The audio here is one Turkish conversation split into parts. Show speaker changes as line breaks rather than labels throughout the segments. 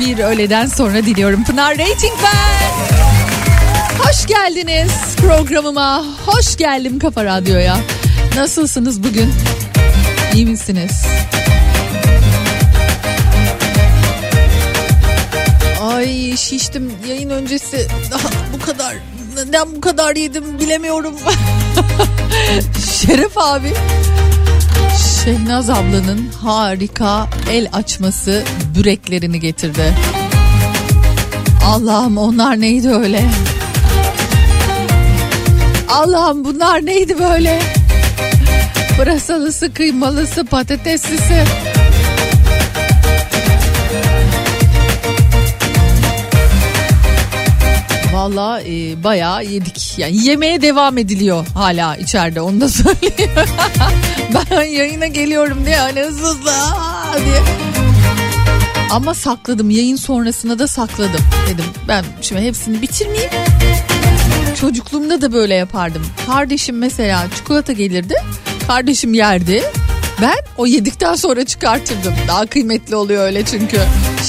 Bir
öğleden sonra diliyorum. Pınar Rating ben. Hoş geldiniz programıma. Hoş geldim Kafa Radyo'ya. Nasılsınız bugün? İyi misiniz? Ay şiştim yayın öncesi daha bu kadar neden bu kadar yedim bilemiyorum. Şeref abi Şehnaz ablanın harika el açması büreklerini getirdi. Allah'ım onlar neydi öyle? Allah'ım bunlar neydi böyle? Pırasalısı, kıymalısı, patateslisi. Valla e, bayağı yedik. Yani yemeye devam ediliyor hala içeride onu da söyleyeyim. ben yayına geliyorum diye hani hızlı hızlı diye. Ama sakladım yayın sonrasında da sakladım. Dedim ben şimdi hepsini bitirmeyeyim. Çocukluğumda da böyle yapardım. Kardeşim mesela çikolata gelirdi. Kardeşim yerdi. Ben o yedikten sonra çıkartırdım. Daha kıymetli oluyor öyle çünkü.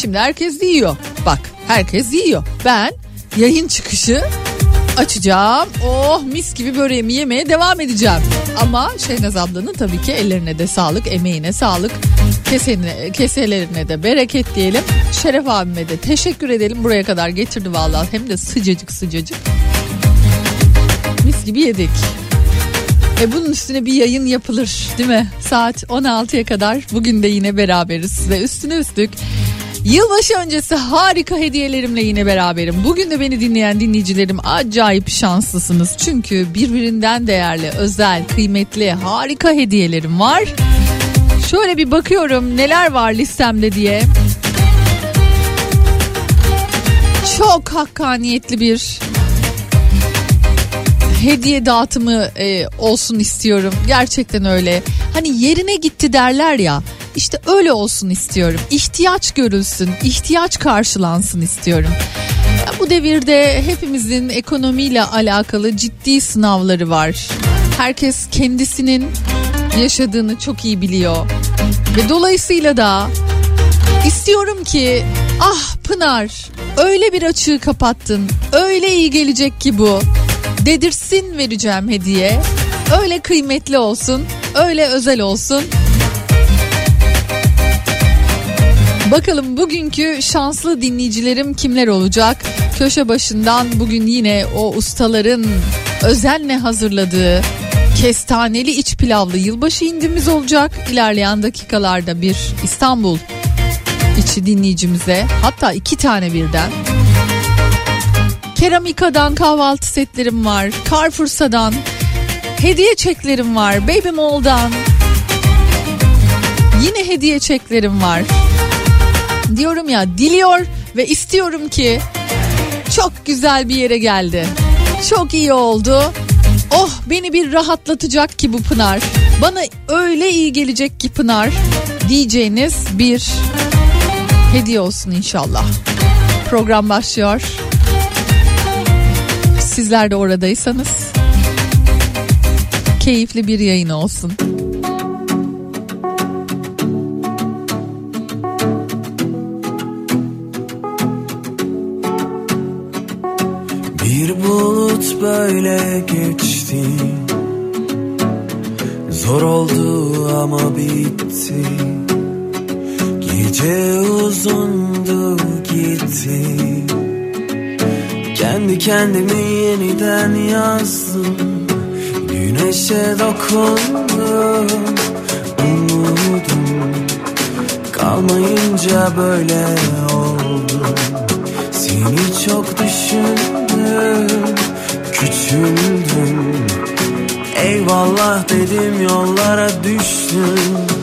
Şimdi herkes yiyor. Bak herkes yiyor. Ben yayın çıkışı açacağım. Oh mis gibi böreğimi yemeye devam edeceğim. Ama Şehnaz ablanın tabii ki ellerine de sağlık, emeğine sağlık. Kesene, keselerine de bereket diyelim. Şeref abime de teşekkür edelim. Buraya kadar getirdi vallahi. Hem de sıcacık sıcacık. Mis gibi yedik. E bunun üstüne bir yayın yapılır değil mi? Saat 16'ya kadar bugün de yine beraberiz ve üstüne üstlük Yılbaşı öncesi harika hediyelerimle yine beraberim. Bugün de beni dinleyen dinleyicilerim acayip şanslısınız. Çünkü birbirinden değerli, özel, kıymetli, harika hediyelerim var. Şöyle bir bakıyorum neler var listemde diye. Çok hakkaniyetli bir hediye dağıtımı e, olsun istiyorum. Gerçekten öyle. Hani yerine gitti derler ya. İşte öyle olsun istiyorum. İhtiyaç görülsün, ihtiyaç karşılansın istiyorum. Ya bu devirde hepimizin ekonomiyle alakalı ciddi sınavları var. Herkes kendisinin yaşadığını çok iyi biliyor. Ve dolayısıyla da istiyorum ki ah Pınar öyle bir açığı kapattın. Öyle iyi gelecek ki bu. Dedirsin vereceğim hediye. Öyle kıymetli olsun, öyle özel olsun. Bakalım bugünkü şanslı dinleyicilerim kimler olacak? Köşe başından bugün yine o ustaların özenle hazırladığı kestaneli iç pilavlı yılbaşı indimiz olacak. İlerleyen dakikalarda bir İstanbul içi dinleyicimize hatta iki tane birden Keramika'dan kahvaltı setlerim var. Carrefour'dan hediye çeklerim var. Baby Mall'dan yine hediye çeklerim var. Diyorum ya diliyor ve istiyorum ki çok güzel bir yere geldi. Çok iyi oldu. Oh beni bir rahatlatacak ki bu Pınar. Bana öyle iyi gelecek ki Pınar diyeceğiniz bir hediye olsun inşallah. Program başlıyor. Sizler de oradaysanız keyifli bir yayın olsun.
Bir bulut böyle geçti. Zor oldu ama bitti. Gece uzundu gitti Kendi kendimi yeniden yazdım. Güneşe dokundum Umudum. Kalmayınca böyle oldu Seni çok düşündüm Küçüldüm. Eyvallah dedim yollara düştüm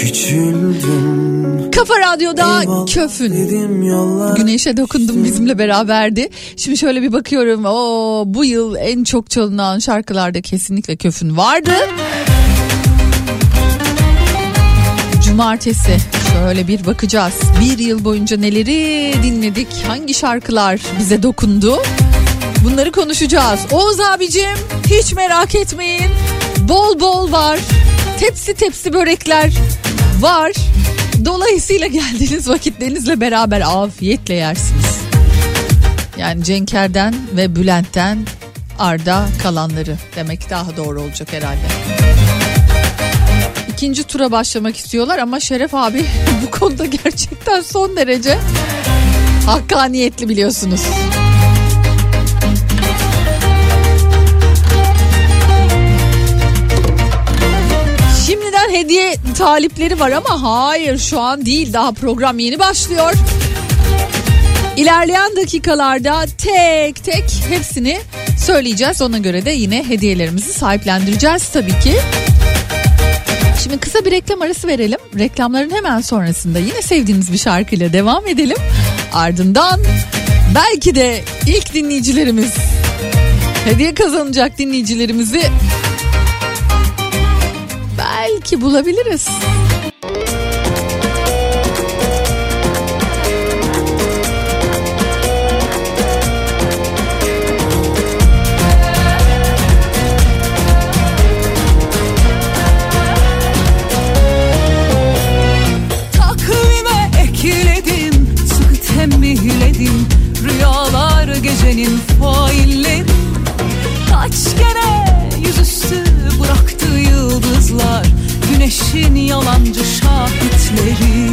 Küçüldüm
Kafa Radyo'da
Eyvallah
köfün. Güneşe dokundum bizimle beraberdi. Şimdi şöyle bir bakıyorum. O bu yıl en çok çalınan şarkılarda kesinlikle köfün vardı. Cumartesi şöyle bir bakacağız. Bir yıl boyunca neleri dinledik? Hangi şarkılar bize dokundu? Bunları konuşacağız. Oğuz abicim hiç merak etmeyin. Bol bol var. Tepsi tepsi börekler var. Dolayısıyla geldiğiniz vakitlerinizle beraber afiyetle yersiniz. Yani Cenker'den ve Bülent'ten arda kalanları demek daha doğru olacak herhalde. İkinci tura başlamak istiyorlar ama Şeref abi bu konuda gerçekten son derece hakkaniyetli biliyorsunuz. Şimdiden hediye talipleri var ama hayır şu an değil daha program yeni başlıyor. İlerleyen dakikalarda tek tek hepsini söyleyeceğiz. Ona göre de yine hediyelerimizi sahiplendireceğiz tabii ki. Şimdi kısa bir reklam arası verelim. Reklamların hemen sonrasında yine sevdiğiniz bir şarkıyla devam edelim. Ardından belki de ilk dinleyicilerimiz hediye kazanacak dinleyicilerimizi belki bulabiliriz.
Tembihledim Rüyalar gecenin failleri Kaç bıraktı yıldızlar Güneşin yalancı şahitleri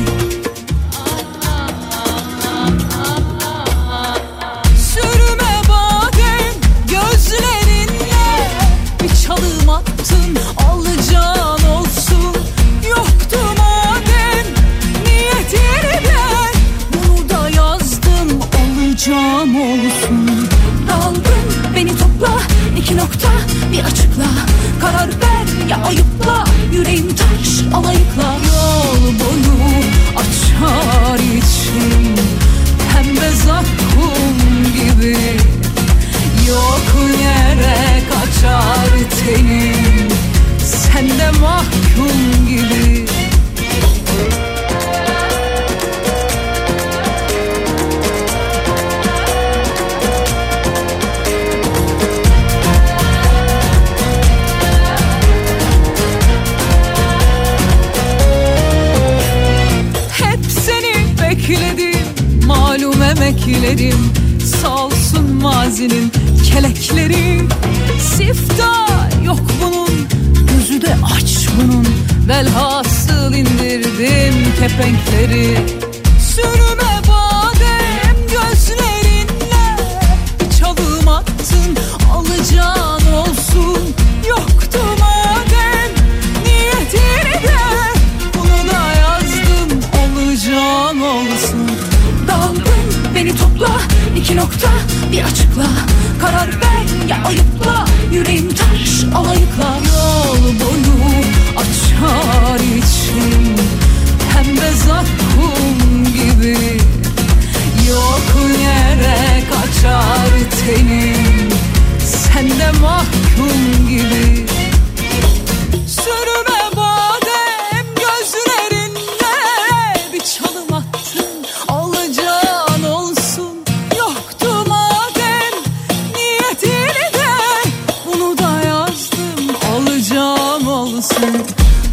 olsun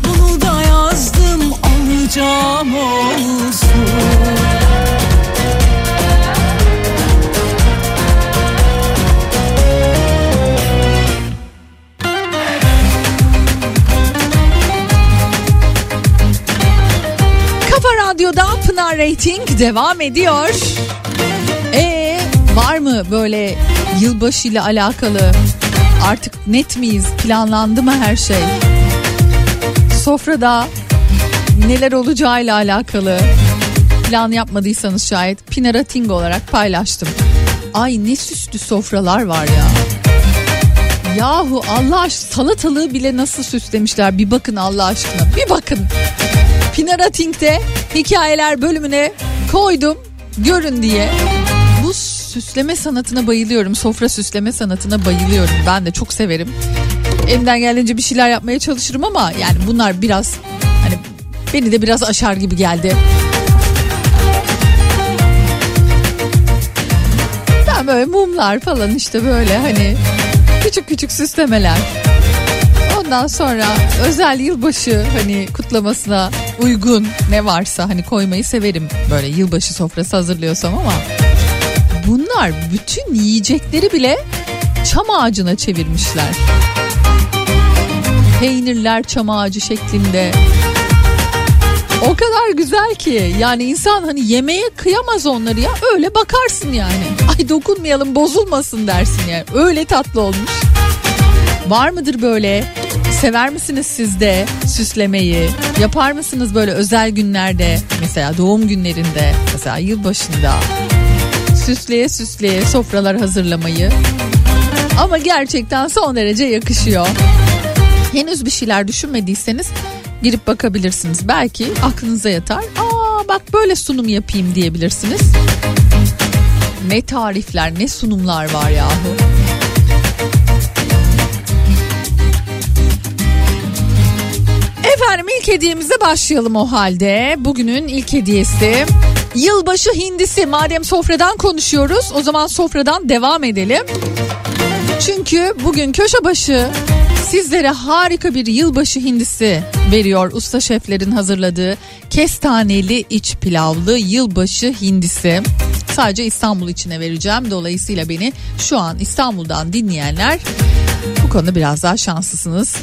Bunu da yazdım alacağım olsun
Kafa Radyo'da Pınar Rating devam ediyor. Ee, var mı böyle yılbaşı ile alakalı artık net miyiz? Planlandı mı her şey? Sofrada neler olacağıyla alakalı plan yapmadıysanız şayet Pınar Rating olarak paylaştım. Ay ne süslü sofralar var ya. Yahu Allah aşkına salatalığı bile nasıl süslemişler bir bakın Allah aşkına bir bakın. Pinara Think'te hikayeler bölümüne koydum görün diye. Bu süsleme sanatına bayılıyorum sofra süsleme sanatına bayılıyorum ben de çok severim. Elimden geldiğince bir şeyler yapmaya çalışırım ama yani bunlar biraz hani beni de biraz aşar gibi geldi. Ben böyle mumlar falan işte böyle hani küçük küçük süslemeler. Ondan sonra özel yılbaşı hani kutlamasına uygun ne varsa hani koymayı severim böyle yılbaşı sofrası hazırlıyorsam ama bunlar bütün yiyecekleri bile çam ağacına çevirmişler. Peynirler çam ağacı şeklinde. O kadar güzel ki yani insan hani yemeğe kıyamaz onları ya öyle bakarsın yani. Ay dokunmayalım bozulmasın dersin yani öyle tatlı olmuş. Var mıdır böyle? Sever misiniz siz de süslemeyi? Yapar mısınız böyle özel günlerde? Mesela doğum günlerinde, mesela yılbaşında. Süsleye süsleye sofralar hazırlamayı. Ama gerçekten son derece yakışıyor. Henüz bir şeyler düşünmediyseniz girip bakabilirsiniz. Belki aklınıza yatar. Aa bak böyle sunum yapayım diyebilirsiniz. Ne tarifler, ne sunumlar var yahu. Efendim ilk hediyemize başlayalım o halde. Bugünün ilk hediyesi yılbaşı hindisi. Madem sofradan konuşuyoruz o zaman sofradan devam edelim. Çünkü bugün köşe başı sizlere harika bir yılbaşı hindisi veriyor usta şeflerin hazırladığı kestaneli iç pilavlı yılbaşı hindisi. Sadece İstanbul içine vereceğim. Dolayısıyla beni şu an İstanbul'dan dinleyenler bu konuda biraz daha şanslısınız.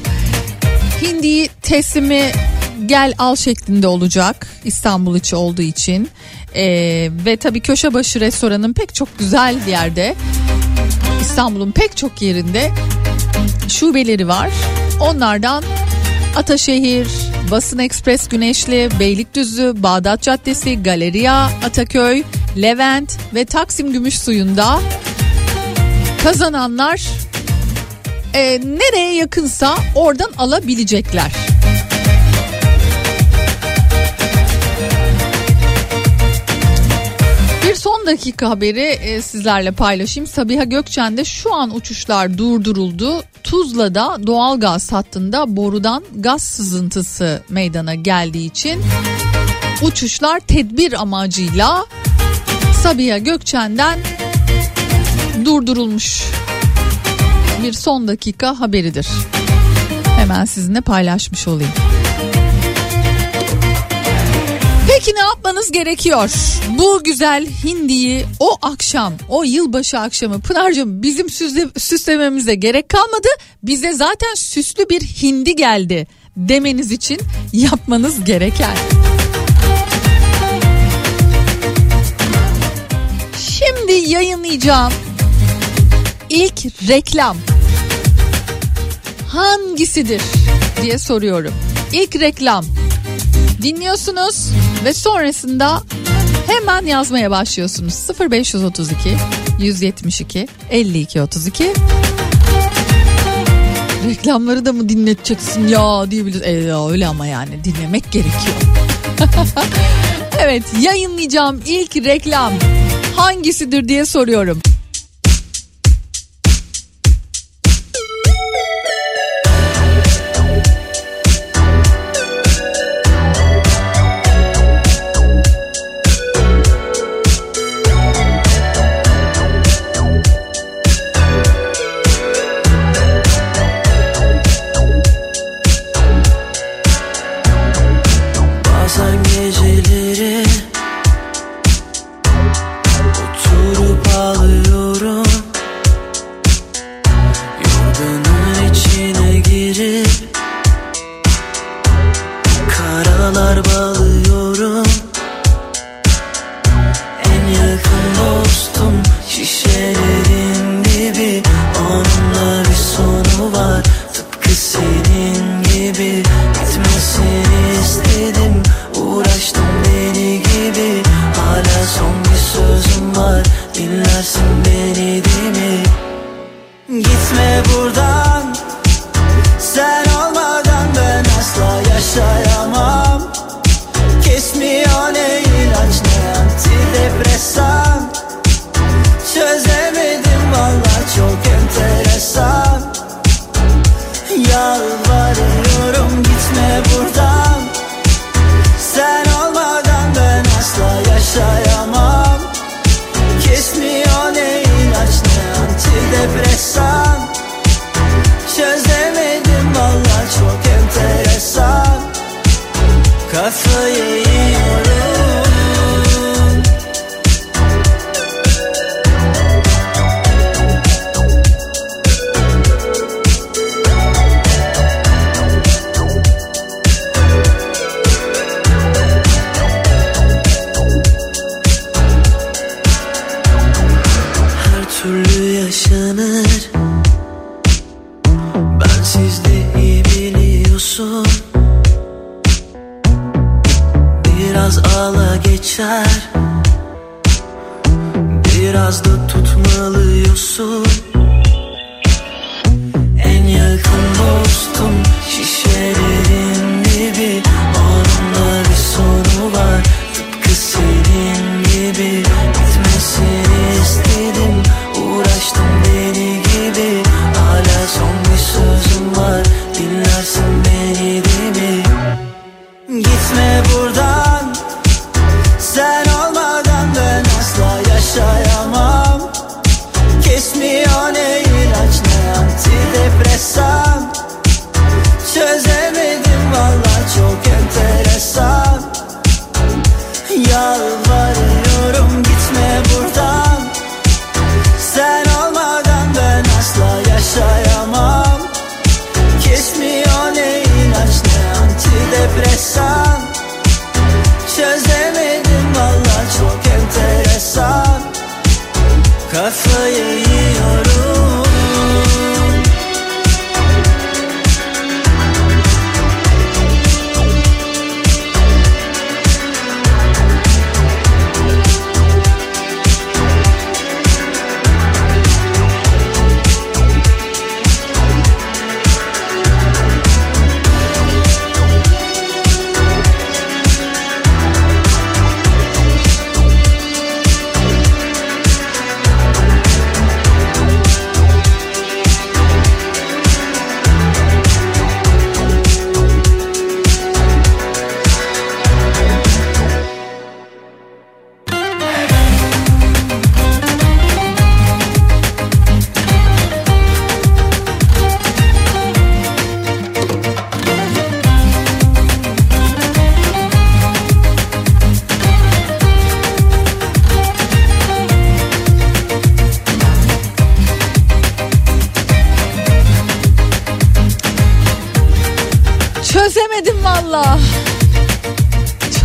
Hindiyi teslimi gel al şeklinde olacak İstanbul içi olduğu için. Ee, ve tabii Köşebaşı restoranın pek çok güzel yerde İstanbul'un pek çok yerinde şubeleri var. Onlardan Ataşehir, Basın Ekspres Güneşli, Beylikdüzü, Bağdat Caddesi, Galeriya, Ataköy, Levent ve Taksim Gümüşsuyu'nda kazananlar e, nereye yakınsa oradan alabilecekler. Son dakika haberi e, sizlerle paylaşayım. Sabiha Gökçen'de şu an uçuşlar durduruldu. Tuzla'da doğal gaz hattında borudan gaz sızıntısı meydana geldiği için uçuşlar tedbir amacıyla Sabiha Gökçen'den durdurulmuş. Bir son dakika haberidir. Hemen sizinle paylaşmış olayım. Peki ne yapmanız gerekiyor? Bu güzel hindiyi o akşam, o yılbaşı akşamı Pınar'cığım bizim süsle, süslememize gerek kalmadı. Bize zaten süslü bir hindi geldi demeniz için yapmanız gereken. Şimdi yayınlayacağım ilk reklam hangisidir diye soruyorum. İlk reklam dinliyorsunuz ve sonrasında hemen yazmaya başlıyorsunuz. 0532 172 52 32 Reklamları da mı dinleteceksin ya diyebiliriz. E, öyle ama yani dinlemek gerekiyor. evet yayınlayacağım ilk reklam hangisidir diye soruyorum.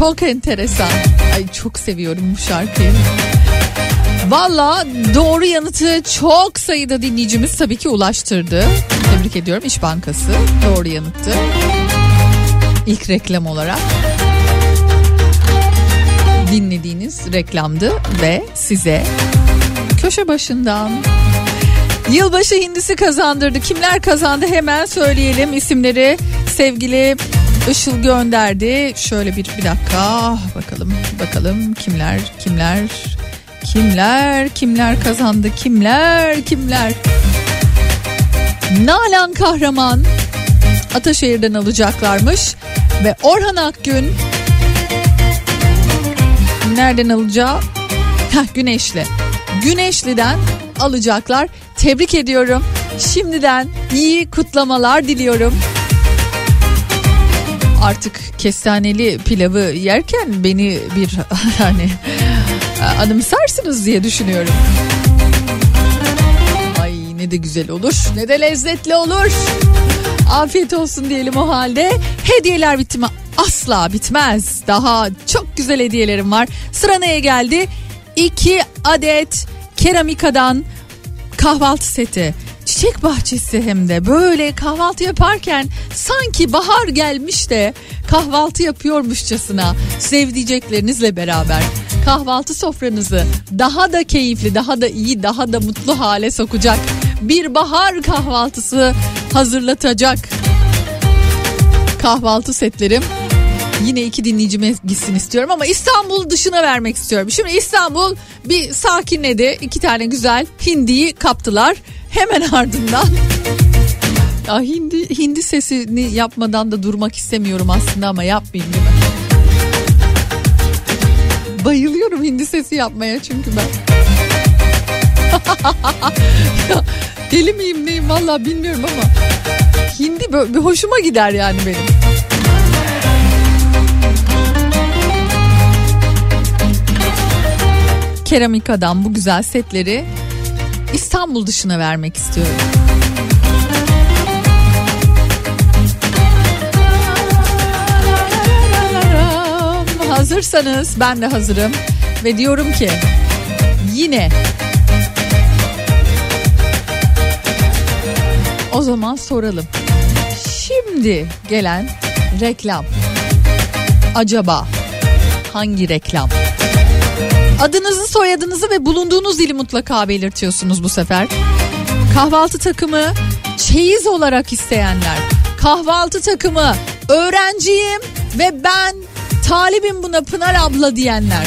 Çok enteresan.
Ay çok seviyorum bu şarkıyı. Valla doğru yanıtı çok sayıda dinleyicimiz tabii ki ulaştırdı. Tebrik ediyorum İş Bankası doğru yanıttı. İlk reklam olarak dinlediğiniz reklamdı ve size köşe başından Yılbaşı hindisi kazandırdı. Kimler kazandı hemen söyleyelim isimleri. Sevgili Işıl gönderdi. Şöyle bir bir dakika bakalım bakalım kimler kimler kimler kimler kazandı kimler kimler. Nalan Kahraman Ataşehir'den alacaklarmış ve Orhan Akgün nereden alacağı? Heh, Güneşli. Güneşli'den alacaklar. Tebrik ediyorum. Şimdiden iyi kutlamalar diliyorum. Artık kestaneli pilavı yerken beni bir hani anımsarsınız diye düşünüyorum. Ay ne de güzel olur ne de lezzetli olur. Afiyet olsun diyelim o halde. Hediyeler bitti mi? Asla bitmez. Daha çok güzel hediyelerim var. Sıra neye geldi? 2 adet keramikadan kahvaltı seti. Çiçek bahçesi hem de böyle kahvaltı yaparken sanki bahar gelmiş de kahvaltı yapıyormuşçasına sevdiceklerinizle beraber kahvaltı sofranızı daha da keyifli, daha da iyi, daha da mutlu hale sokacak bir bahar kahvaltısı hazırlatacak kahvaltı setlerim
Yine iki dinleyicime gitsin istiyorum ama İstanbul dışına vermek istiyorum. Şimdi İstanbul bir sakinledi. İki tane güzel hindiyi kaptılar. Hemen ardından ya hindi hindi sesini yapmadan da durmak istemiyorum aslında ama yapmayayım değil mi? Bayılıyorum hindi sesi yapmaya çünkü ben. Ya, deli miyim neyim valla bilmiyorum ama hindi böyle bir hoşuma gider yani benim. Keramika'dan bu güzel setleri İstanbul dışına vermek istiyorum. Hazırsanız ben de hazırım ve diyorum ki yine o zaman soralım. Şimdi gelen reklam acaba hangi reklam? Adınızı, soyadınızı ve bulunduğunuz ili mutlaka belirtiyorsunuz bu sefer. Kahvaltı takımı çeyiz olarak isteyenler. Kahvaltı takımı öğrenciyim ve ben talibim buna Pınar abla diyenler.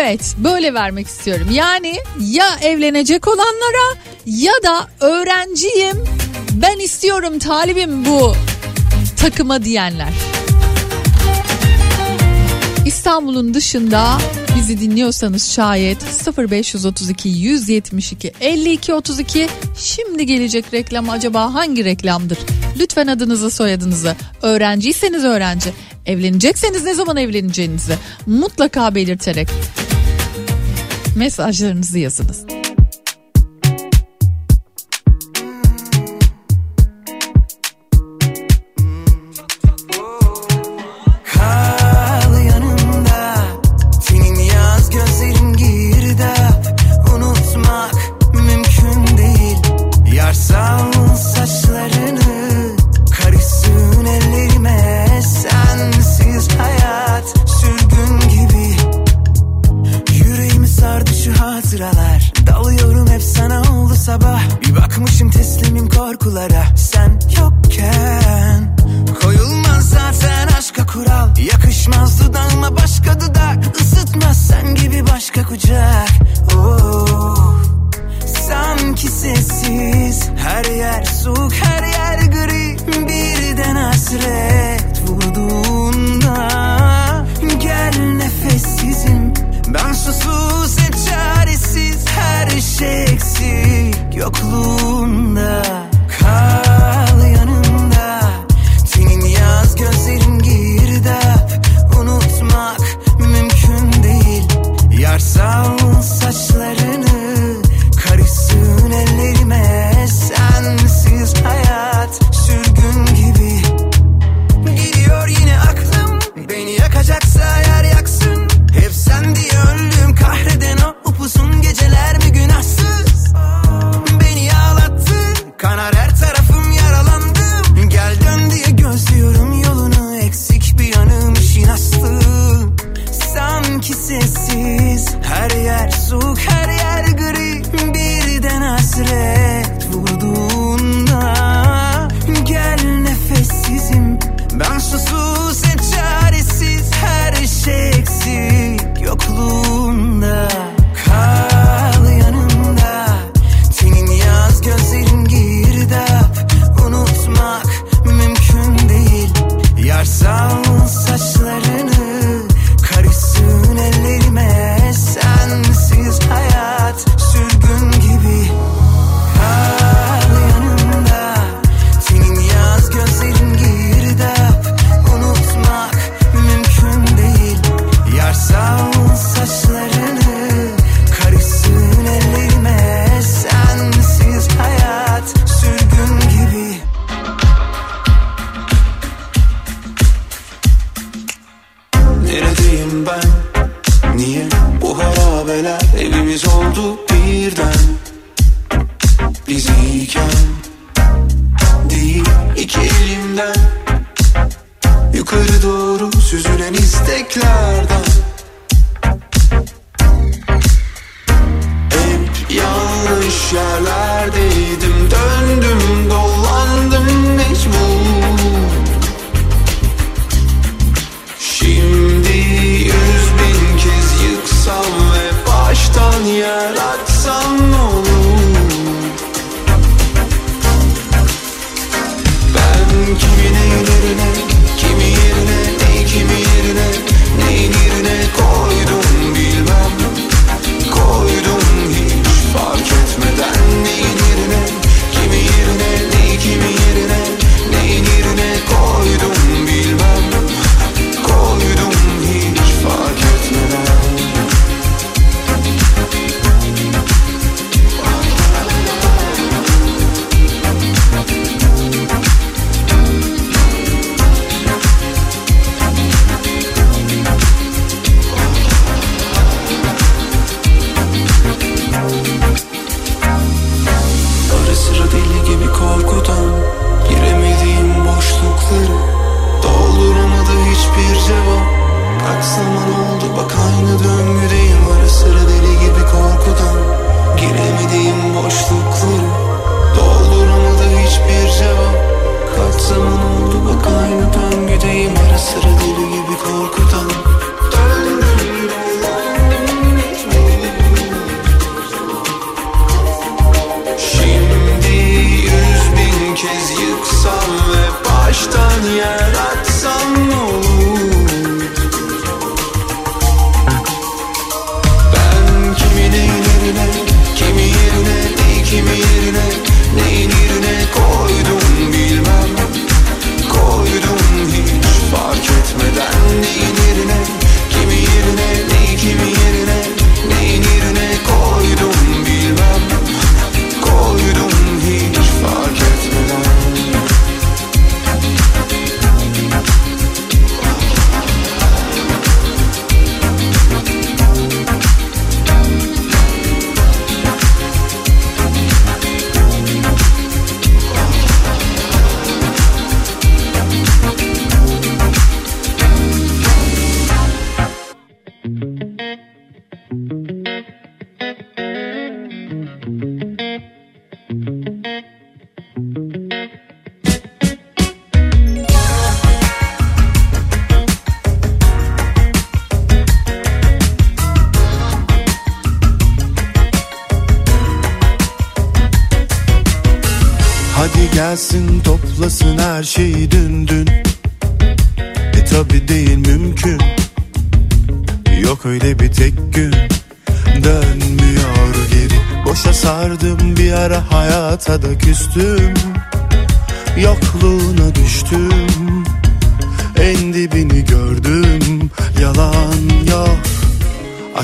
Evet böyle vermek istiyorum. Yani ya evlenecek olanlara ya da öğrenciyim ben istiyorum talibim bu takıma diyenler. İstanbul'un dışında bizi dinliyorsanız şayet 0532 172 52 32 şimdi gelecek reklam acaba hangi reklamdır? Lütfen adınızı soyadınızı öğrenciyseniz öğrenci evlenecekseniz ne zaman evleneceğinizi mutlaka belirterek mesajlarınızı yazınız.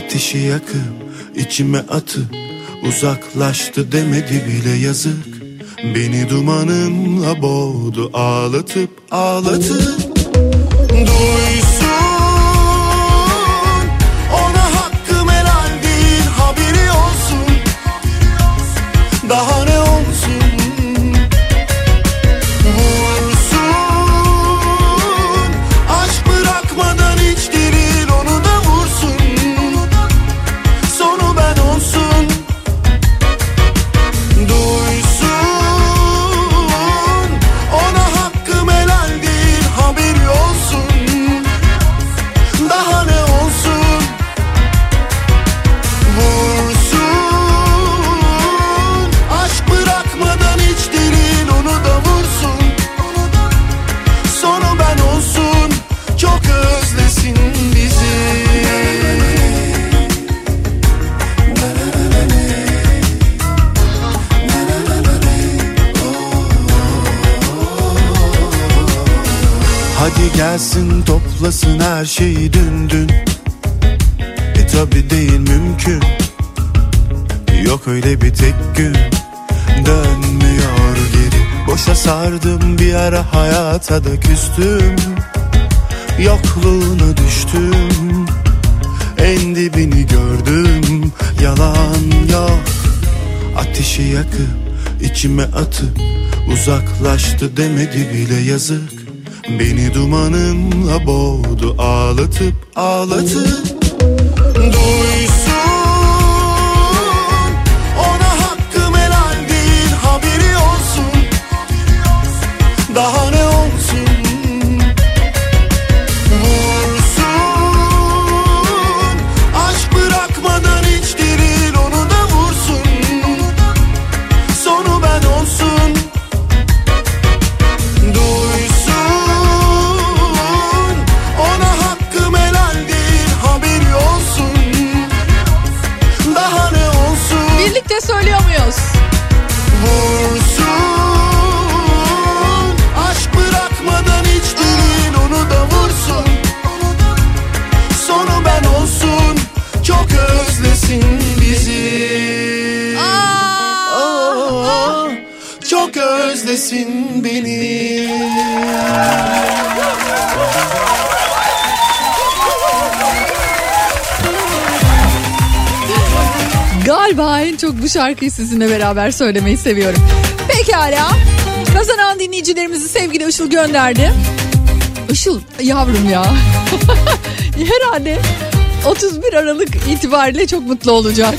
ateşi yakıp içime atıp uzaklaştı demedi bile yazık. Beni dumanınla boğdu ağlatıp ağlatıp. Duy her şeyi dün dün. E tabi değil mümkün. Yok öyle bir tek gün. Dönmüyor geri. Boşa sardım bir ara hayata da küstüm. Yokluğuna düştüm. En dibini gördüm. Yalan yok. Ateşi yakıp içime atıp Uzaklaştı demedi bile yazık. Beni dumanınla boğdu ağlatıp ağlatıp.
Duy şarkıyı sizinle beraber söylemeyi seviyorum. Pekala. Kazanan dinleyicilerimizi sevgili Işıl gönderdi. Işıl yavrum ya. Herhalde 31 Aralık itibariyle çok mutlu olacak.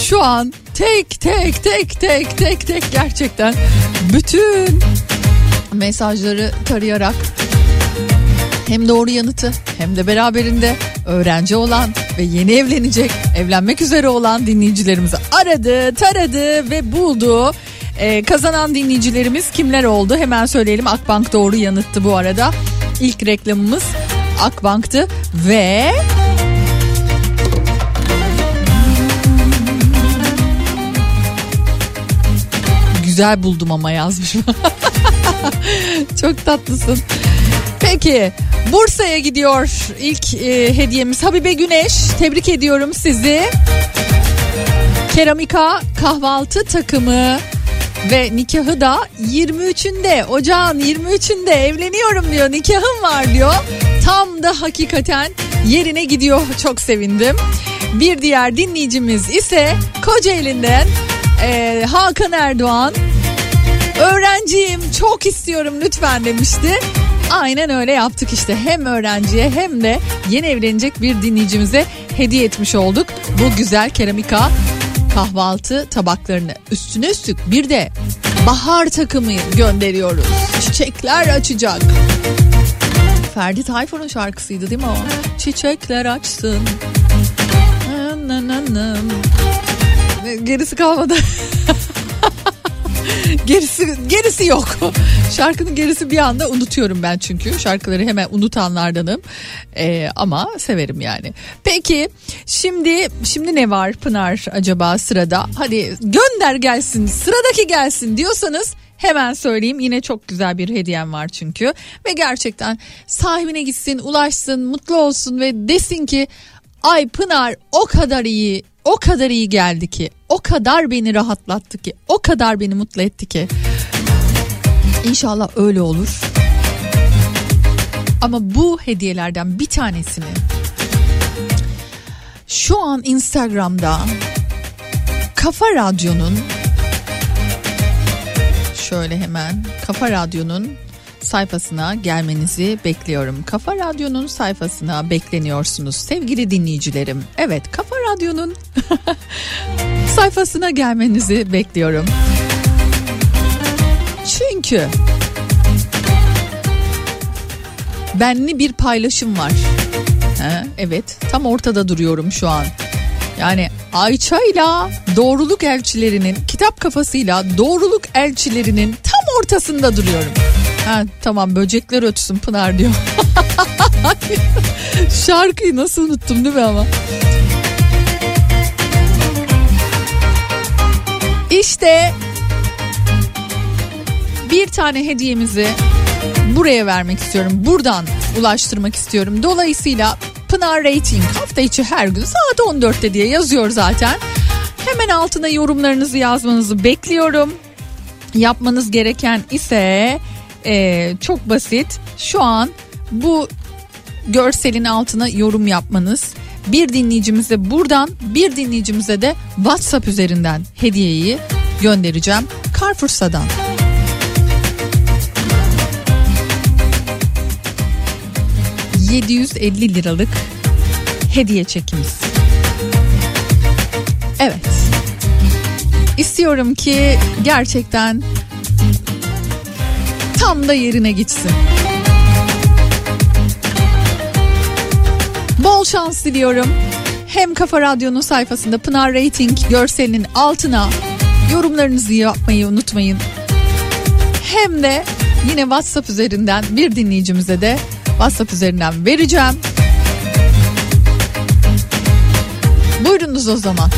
Şu an tek tek tek tek tek tek gerçekten bütün mesajları tarayarak hem doğru yanıtı hem de beraberinde öğrenci olan ve yeni evlenecek, evlenmek üzere olan dinleyicilerimizi aradı, taradı ve buldu. Ee, kazanan dinleyicilerimiz kimler oldu? Hemen söyleyelim. Akbank doğru yanıttı bu arada. İlk reklamımız Akbank'tı ve güzel buldum ama yazmış. Çok tatlısın. Peki Bursa'ya gidiyor ilk e, hediyemiz Habibe Güneş. Tebrik ediyorum sizi. Keramika kahvaltı takımı ve nikahı da 23'ünde ocağın 23'ünde evleniyorum diyor nikahım var diyor. Tam da hakikaten yerine gidiyor çok sevindim. Bir diğer dinleyicimiz ise Kocaeli'nden e, Hakan Erdoğan öğrenciyim çok istiyorum lütfen demişti. Aynen öyle yaptık işte hem öğrenciye hem de yeni evlenecek bir dinleyicimize hediye etmiş olduk. Bu güzel keramika kahvaltı tabaklarını üstüne üstlük bir de bahar takımı gönderiyoruz. Çiçekler açacak. Ferdi Tayfur'un şarkısıydı değil mi o? Çiçekler açsın. Gerisi kalmadı. gerisi gerisi yok. Şarkının gerisi bir anda unutuyorum ben çünkü. Şarkıları hemen unutanlardanım. Ee, ama severim yani. Peki şimdi şimdi ne var Pınar acaba sırada? Hadi gönder gelsin. Sıradaki gelsin diyorsanız Hemen söyleyeyim yine çok güzel bir hediyem var çünkü ve gerçekten sahibine gitsin ulaşsın mutlu olsun ve desin ki ay Pınar o kadar iyi o kadar iyi geldi ki o kadar beni rahatlattı ki o kadar beni mutlu etti ki İnşallah öyle olur. Ama bu hediyelerden bir tanesini şu an Instagram'da Kafa Radyo'nun şöyle hemen Kafa Radyo'nun sayfasına gelmenizi bekliyorum. Kafa Radyo'nun sayfasına bekleniyorsunuz sevgili dinleyicilerim. Evet Kafa Radyo'nun sayfasına gelmenizi bekliyorum. Çünkü benli bir paylaşım var. Ha, evet tam ortada duruyorum şu an. Yani Ayça ile doğruluk elçilerinin kitap kafasıyla doğruluk elçilerinin tam ortasında duruyorum. Ha, tamam böcekler ötsün Pınar diyor. Şarkıyı nasıl unuttum değil mi ama? İşte bir tane hediyemizi buraya vermek istiyorum. Buradan ulaştırmak istiyorum. Dolayısıyla Pınar Rating hafta içi her gün saat 14'te diye yazıyor zaten. Hemen altına yorumlarınızı yazmanızı bekliyorum. Yapmanız gereken ise e, çok basit. Şu an bu görselin altına yorum yapmanız. Bir dinleyicimize buradan bir dinleyicimize de WhatsApp üzerinden hediyeyi göndereceğim. Carrefour'dan. 750 liralık hediye çekimiz. Evet. İstiyorum ki gerçekten tam da yerine gitsin. Bol şans diliyorum. Hem Kafa Radyo'nun sayfasında Pınar Rating görselinin altına yorumlarınızı yapmayı unutmayın. Hem de yine WhatsApp üzerinden bir dinleyicimize de WhatsApp üzerinden vereceğim. Buyurunuz o zaman.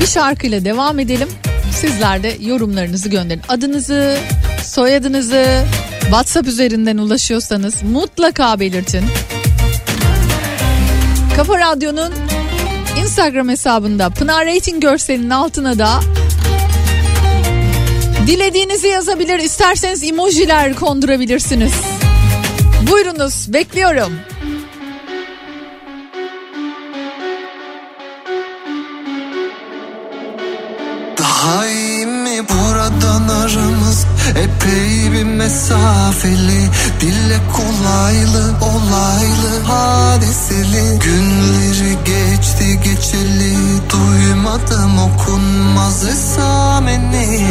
Bir şarkıyla devam edelim. Sizler de yorumlarınızı gönderin. Adınızı, soyadınızı WhatsApp üzerinden ulaşıyorsanız mutlaka belirtin. Kafa Radyo'nun Instagram hesabında Pınar Rating görselinin altına da dilediğinizi yazabilir, isterseniz emojiler kondurabilirsiniz. Buyurunuz bekliyorum.
Epey bir mesafeli Dille kolaylı olaylı hadiseli. Günleri geçti geçeli Duymadım okunmaz esameni.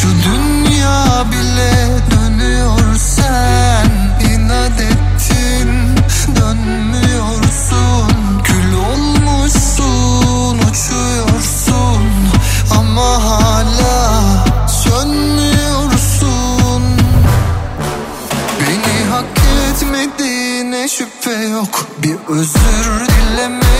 Şu dünya bile dönüyor sen inat ettin Dönmüyorsun. Kül olmuşsun uçuyorsun. Ama yok. Bir özür dileme.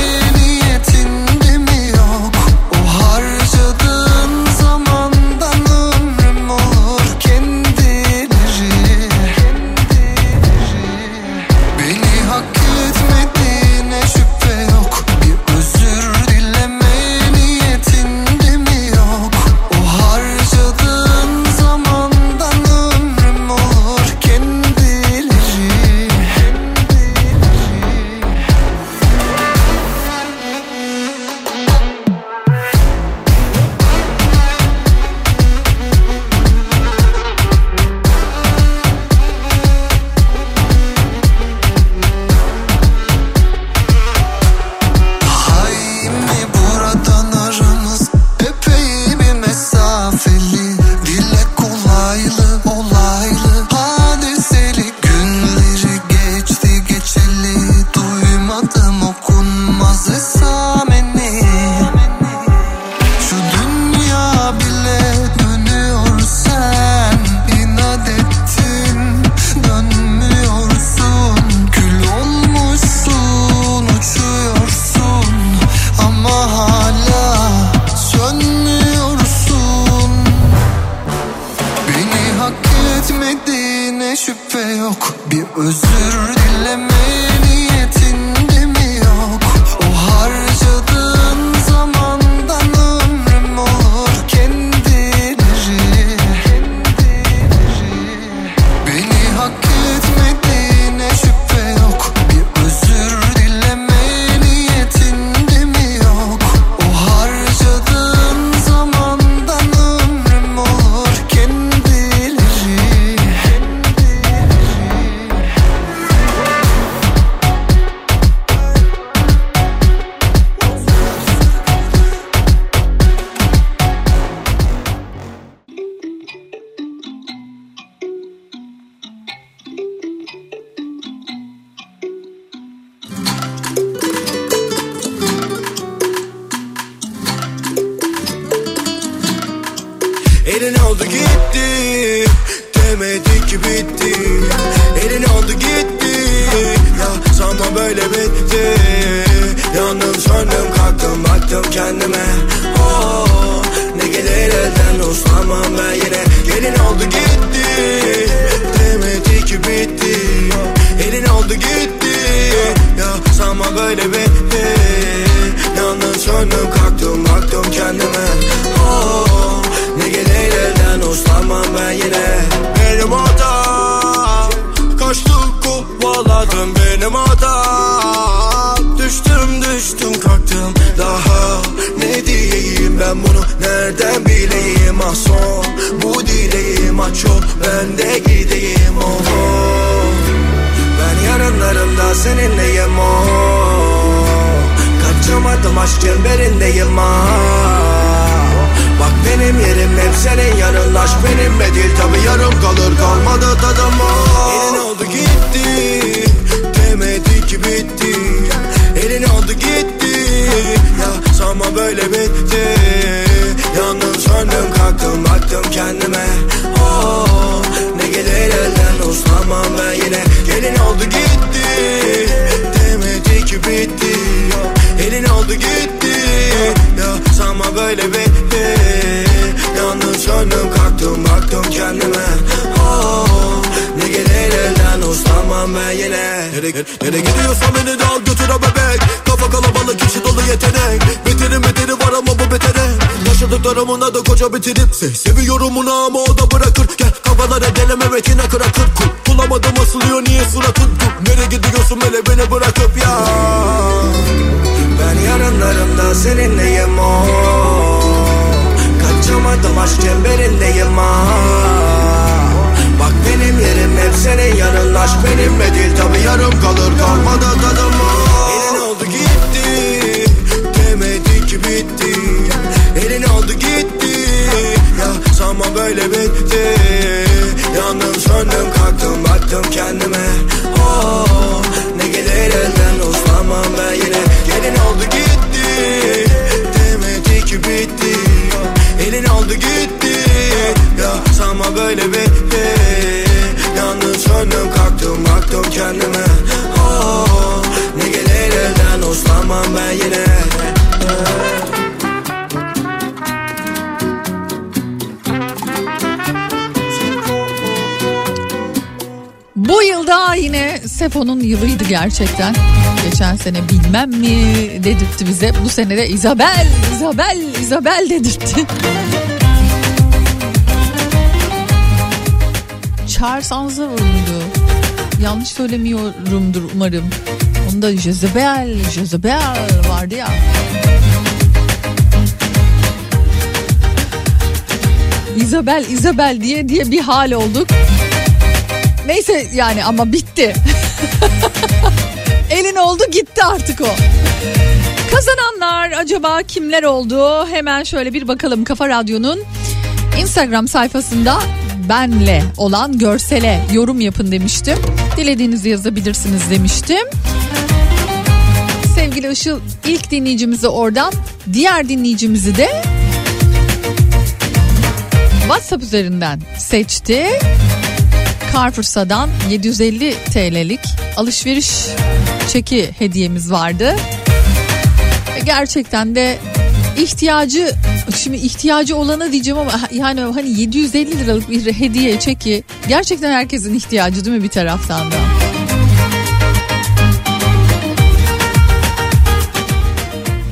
yorumuna da koca bitirip Se seviyorum onu ama o da bırakır. Gel kafalara denememek yine kıra kır kul Bulamadım asılıyor niye suratın kul Nereye gidiyorsun böyle beni bırakıp ya? Ben yarınlarımda seninleyim o. Kaçamadım aşk çemberindeyim ah Bak benim yerim hep senin yanın. Aşk benimle değil tabi yarım kalır. Kalmadı tadım böyle bitti. Yandım söndüm kalktım baktım kendime. Oh, Ne gelir elden uslanmam ben yine. Gelin oldu gitti Demedi ki bitti. Elin oldu gitti Ya sanma böyle bitti. Yandım söndüm kalktım baktım kendime. Oh, Ne gelir elden uslanmam ben yine
Sefo'nun yılıydı gerçekten. Geçen sene bilmem mi dedirtti bize. Bu sene de Isabel, Isabel, Isabel dedirtti. Charles Aznavour muydu? Yanlış söylemiyorumdur umarım. Onda Jezebel, Jezebel vardı ya. Isabel, Isabel diye diye bir hal olduk. Neyse yani ama bitti. Elin oldu gitti artık o. Kazananlar acaba kimler oldu? Hemen şöyle bir bakalım Kafa Radyo'nun Instagram sayfasında benle olan görsele yorum yapın demiştim. Dilediğinizi yazabilirsiniz demiştim. Sevgili Işıl ilk dinleyicimizi oradan diğer dinleyicimizi de WhatsApp üzerinden seçti. Carrefour'dan 750 TL'lik alışveriş çeki hediyemiz vardı. Ve gerçekten de ihtiyacı şimdi ihtiyacı olana diyeceğim ama yani hani 750 liralık bir hediye çeki gerçekten herkesin ihtiyacı değil mi bir taraftan da?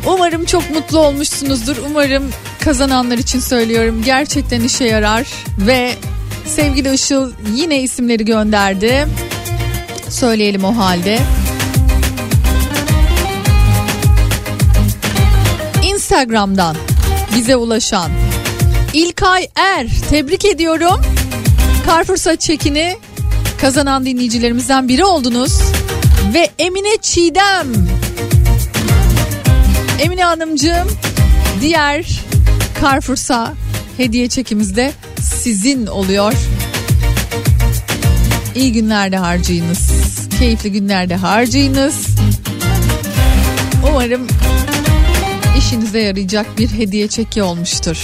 Umarım çok mutlu olmuşsunuzdur. Umarım kazananlar için söylüyorum. Gerçekten işe yarar ve sevgili Işıl yine isimleri gönderdi. Söyleyelim o halde. Instagram'dan bize ulaşan İlkay Er tebrik ediyorum. Saç çekini kazanan dinleyicilerimizden biri oldunuz. Ve Emine Çiğdem. Emine Hanımcığım diğer Carrefour'sa hediye çekimizde sizin oluyor. İyi günlerde harcayınız. Keyifli günlerde harcayınız. Umarım işinize yarayacak bir hediye çeki olmuştur.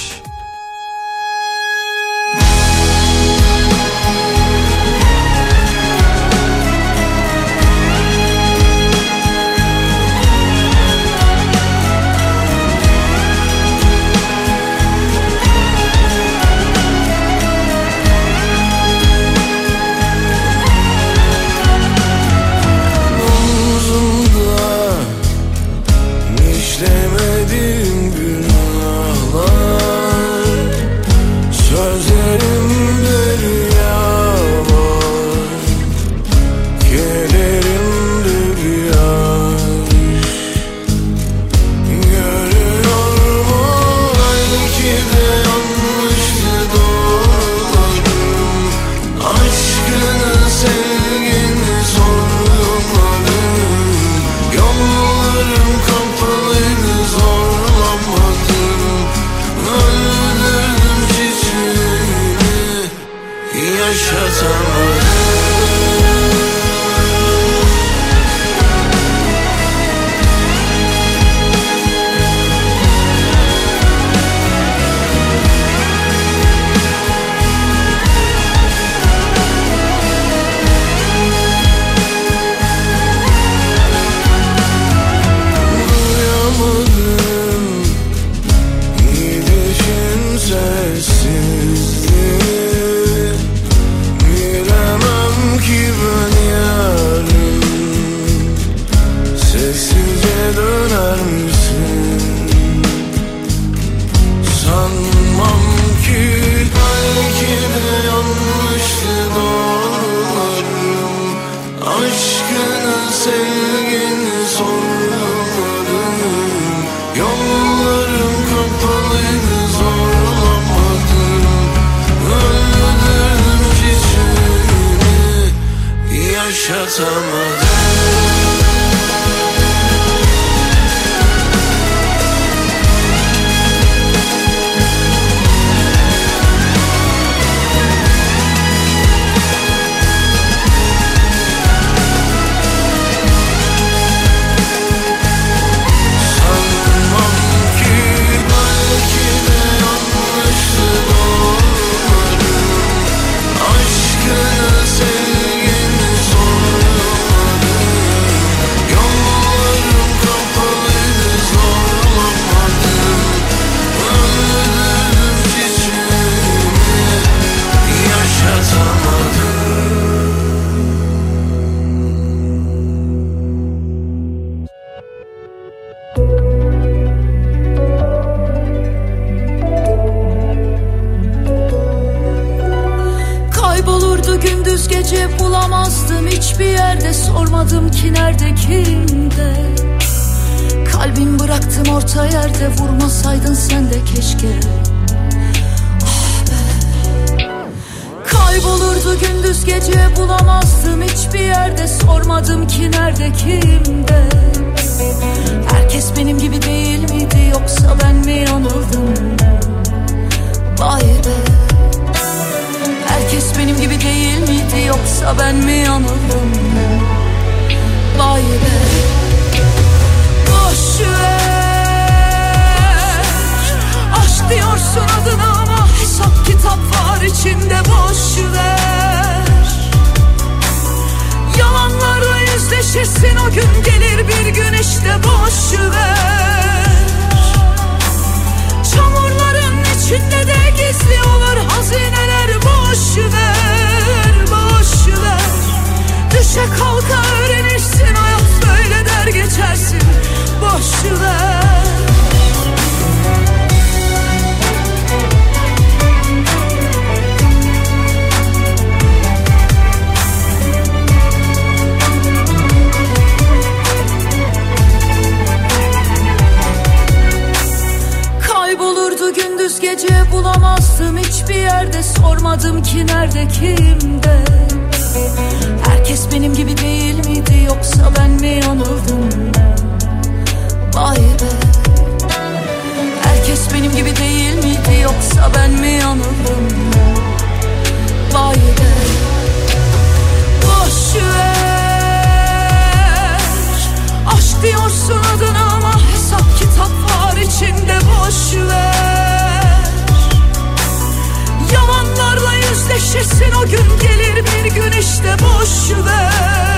Gündüz gece bulamazdım hiçbir yerde sormadım ki nerede kimde Kalbim bıraktım orta yerde vurmasaydın sen de keşke. Ah. Kaybolurdu gündüz gece bulamazdım hiçbir yerde sormadım ki nerede kimde Herkes benim gibi değil miydi yoksa ben mi yanıldım? Vay be Herkes benim gibi değil miydi yoksa ben mi yanıldım? Vay be. Boş ver. Aşk diyorsun adına ama hesap kitap var içinde boş ver. Yalanlarla yüzleşirsin o gün gelir bir gün işte boş ver. Çamurların içinde de gizli olur hazineler boş ver, boş ver. Düşe kalka öğrenirsin hayat böyle der geçersin boş ver. Gündüz gece bulamazdım hiçbir yerde. Sormadım ki nerede kimde? Herkes benim gibi değil miydi yoksa ben mi yanıldım Vay be. Herkes benim gibi değil miydi yoksa ben mi yanıldım Vay be. Boş ver. Aşk diyorsun adına ama hesap kitap var içinde boş ver Yalanlarla yüzleşirsin o gün gelir bir gün işte boş ver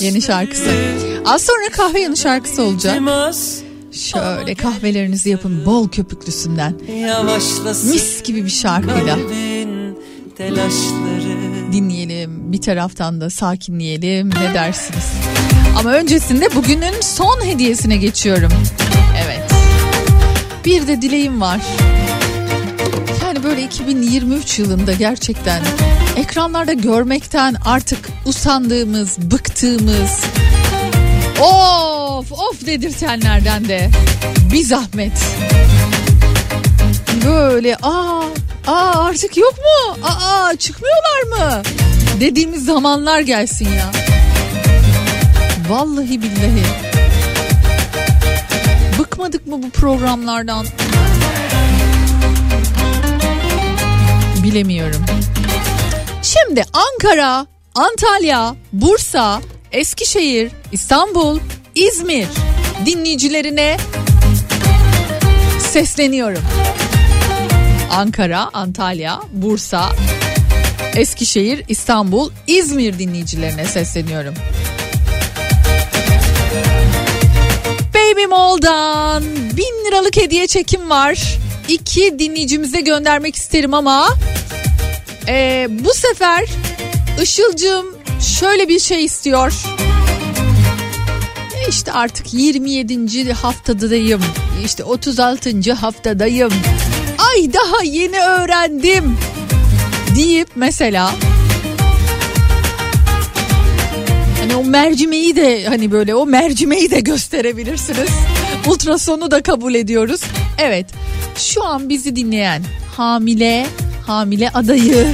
Yeni şarkısı. Az sonra kahve yanı şarkısı olacak. Şöyle kahvelerinizi yapın bol köpüklüsünden. Mis gibi bir şarkıyla dinleyelim. Bir taraftan da sakinleyelim. Ne dersiniz? Ama öncesinde bugünün son hediyesine geçiyorum. Evet. Bir de dileğim var. Yani böyle 2023 yılında gerçekten ekranlarda görmekten artık usandığımız, bıktığımız, of of dedirtenlerden de bir zahmet. Böyle aa aa artık yok mu? Aa çıkmıyorlar mı? Dediğimiz zamanlar gelsin ya. Vallahi billahi. Bıkmadık mı bu programlardan? Bilemiyorum. Şimdi Ankara, Antalya, Bursa, Eskişehir, İstanbul, İzmir dinleyicilerine sesleniyorum. Ankara, Antalya, Bursa, Eskişehir, İstanbul, İzmir dinleyicilerine sesleniyorum. Baby Mall'dan bin liralık hediye çekim var. İki dinleyicimize göndermek isterim ama e, bu sefer Işılcığım şöyle bir şey istiyor. E İşte artık 27. haftadayım. İşte 36. haftadayım. Ay daha yeni öğrendim deyip mesela hani o mercimeği de hani böyle o mercimeği de gösterebilirsiniz. Ultrasonu da kabul ediyoruz. Evet şu an bizi dinleyen hamile hamile adayı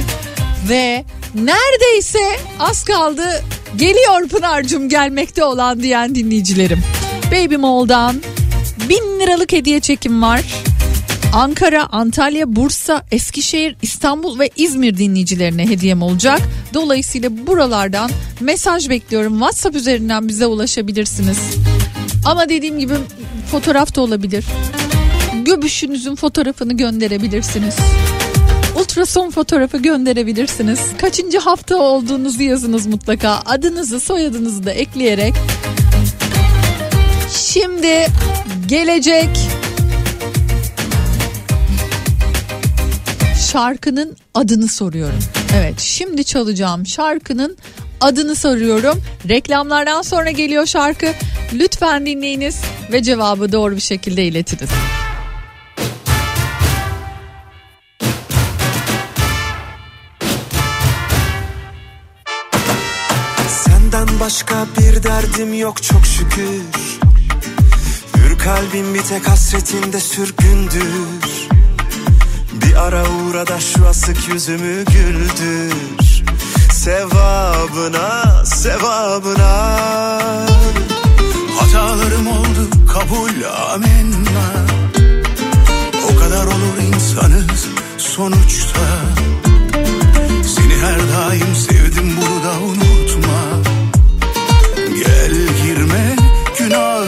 ve neredeyse az kaldı geliyor Pınar'cığım gelmekte olan diyen dinleyicilerim. Baby Mall'dan bin liralık hediye çekim var. Ankara, Antalya, Bursa, Eskişehir, İstanbul ve İzmir dinleyicilerine hediyem olacak. Dolayısıyla buralardan mesaj bekliyorum. WhatsApp üzerinden bize ulaşabilirsiniz. Ama dediğim gibi fotoğraf da olabilir. Göbüşünüzün fotoğrafını gönderebilirsiniz. Ultrason fotoğrafı gönderebilirsiniz. Kaçıncı hafta olduğunuzu yazınız mutlaka. Adınızı, soyadınızı da ekleyerek. Şimdi gelecek şarkının adını soruyorum. Evet, şimdi çalacağım şarkının adını soruyorum. Reklamlardan sonra geliyor şarkı. Lütfen dinleyiniz ve cevabı doğru bir şekilde iletiniz.
Başka bir derdim yok çok şükür. Hür kalbim bir tek hasretinde sürgündür. Bir ara uğra da şu asık yüzümü güldür. Sevabına, sevabına.
Hatalarım oldu kabul amenna. O kadar olur insanız sonuçta. Seni her daim sevdim bunu da unutma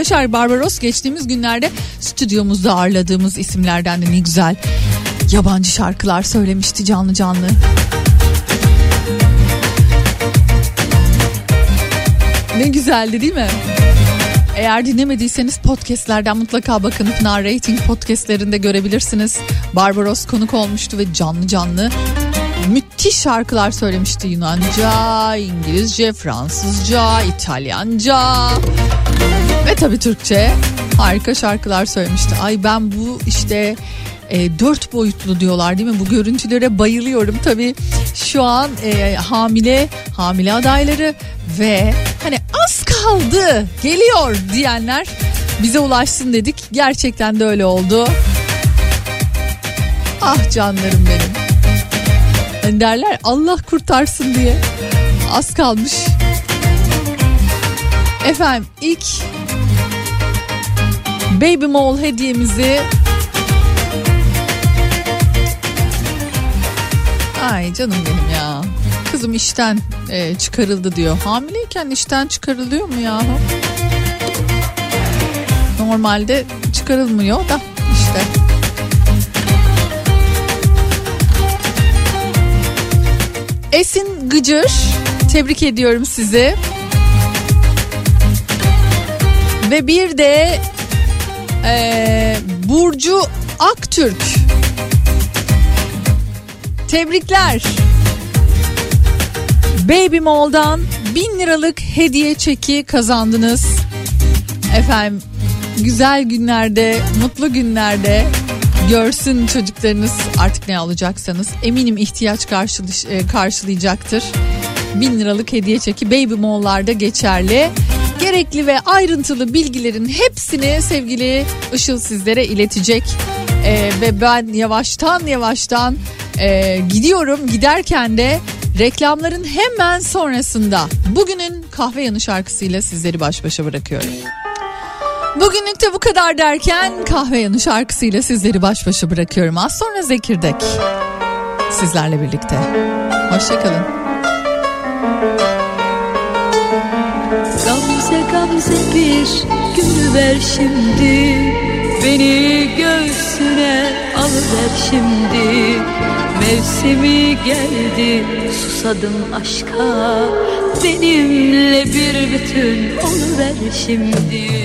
Yaşar Barbaros geçtiğimiz günlerde stüdyomuzda ağırladığımız isimlerden de ne güzel yabancı şarkılar söylemişti canlı canlı. Ne güzeldi değil mi? Eğer dinlemediyseniz podcastlerden mutlaka bakın. Pınar Rating podcastlerinde görebilirsiniz. Barbaros konuk olmuştu ve canlı canlı müthiş şarkılar söylemişti Yunanca, İngilizce, Fransızca, İtalyanca tabii Türkçe harika şarkılar söylemişti. Ay ben bu işte e, dört boyutlu diyorlar değil mi? Bu görüntülere bayılıyorum. Tabii şu an e, hamile hamile adayları ve hani az kaldı geliyor diyenler bize ulaşsın dedik. Gerçekten de öyle oldu. Ah canlarım benim. Hani derler Allah kurtarsın diye. Az kalmış. Efendim ilk Baby Mall hediyemizi Ay canım benim ya. Kızım işten e, çıkarıldı diyor. Hamileyken işten çıkarılıyor mu ya? Normalde çıkarılmıyor da işte. Esin Gıcır tebrik ediyorum sizi. Ve bir de e, Burcu Aktürk. Tebrikler. Baby Mall'dan bin liralık hediye çeki kazandınız. Efendim güzel günlerde, mutlu günlerde görsün çocuklarınız artık ne alacaksanız eminim ihtiyaç e, karşılayacaktır. Bin liralık hediye çeki Baby Mall'larda geçerli. Gerekli ve ayrıntılı bilgilerin hepsini sevgili Işıl sizlere iletecek. Ee, ve ben yavaştan yavaştan e, gidiyorum. Giderken de reklamların hemen sonrasında bugünün kahve yanı şarkısıyla sizleri baş başa bırakıyorum. Bugünlük de bu kadar derken kahve yanı şarkısıyla sizleri baş başa bırakıyorum. Az sonra Zekirdek sizlerle birlikte. Hoşçakalın.
Gamze bir gül ver şimdi. Beni göğsüne alıver şimdi. Mevsimi geldi susadım aşka. Benimle bir bütün oluver şimdi